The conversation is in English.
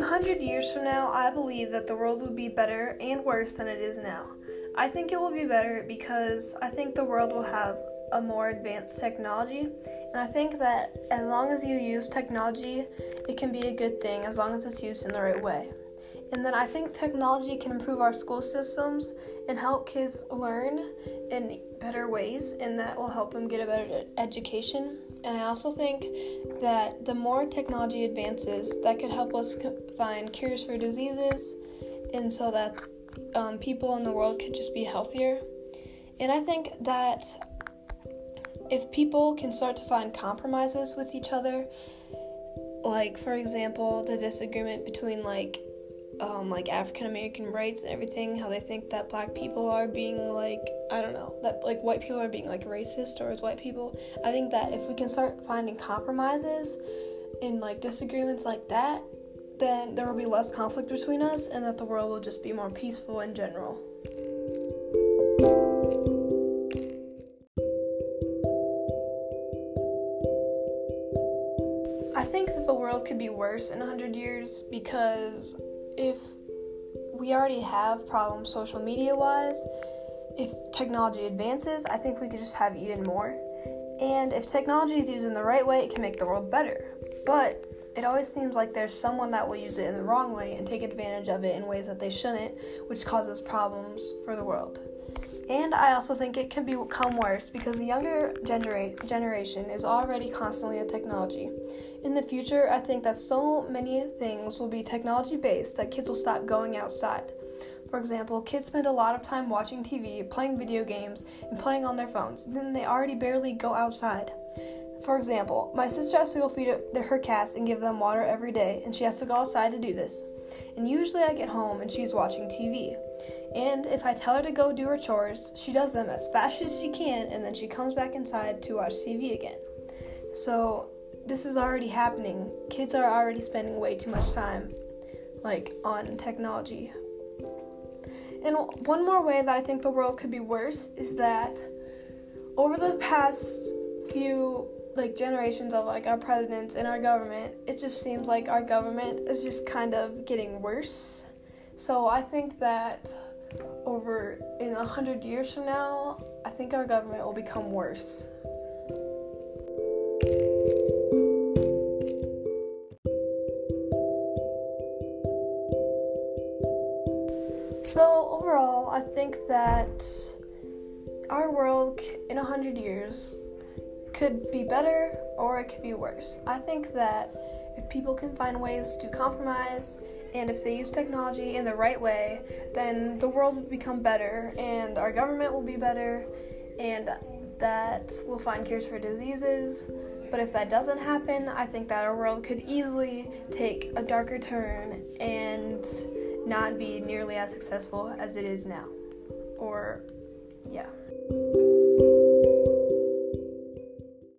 100 years from now, I believe that the world will be better and worse than it is now. I think it will be better because I think the world will have a more advanced technology. And I think that as long as you use technology, it can be a good thing as long as it's used in the right way. And then I think technology can improve our school systems and help kids learn in better ways, and that will help them get a better education. And I also think that the more technology advances, that could help us find cures for diseases, and so that um, people in the world could just be healthier. And I think that if people can start to find compromises with each other, like for example, the disagreement between like um, like African American rights and everything, how they think that black people are being like, I don't know, that like white people are being like racist towards white people. I think that if we can start finding compromises and like disagreements like that, then there will be less conflict between us and that the world will just be more peaceful in general. I think that the world could be worse in 100 years because if we already have problems social media wise, if technology advances, I think we could just have even more. And if technology is used in the right way, it can make the world better. But it always seems like there's someone that will use it in the wrong way and take advantage of it in ways that they shouldn't, which causes problems for the world. And I also think it can become worse because the younger genera- generation is already constantly on technology. In the future, I think that so many things will be technology based that kids will stop going outside. For example, kids spend a lot of time watching TV, playing video games, and playing on their phones, then they already barely go outside. For example, my sister has to go feed her cats and give them water every day, and she has to go outside to do this. And usually I get home and she's watching TV. And if I tell her to go do her chores, she does them as fast as she can and then she comes back inside to watch TV again. So, this is already happening. Kids are already spending way too much time like on technology. And one more way that I think the world could be worse is that over the past few like generations of like our presidents and our government, it just seems like our government is just kind of getting worse. So I think that over in a hundred years from now, I think our government will become worse. So overall, I think that our world in a hundred years could be better or it could be worse. I think that if people can find ways to compromise and if they use technology in the right way, then the world will become better and our government will be better and that we'll find cures for diseases. But if that doesn't happen, I think that our world could easily take a darker turn and not be nearly as successful as it is now. Or, yeah.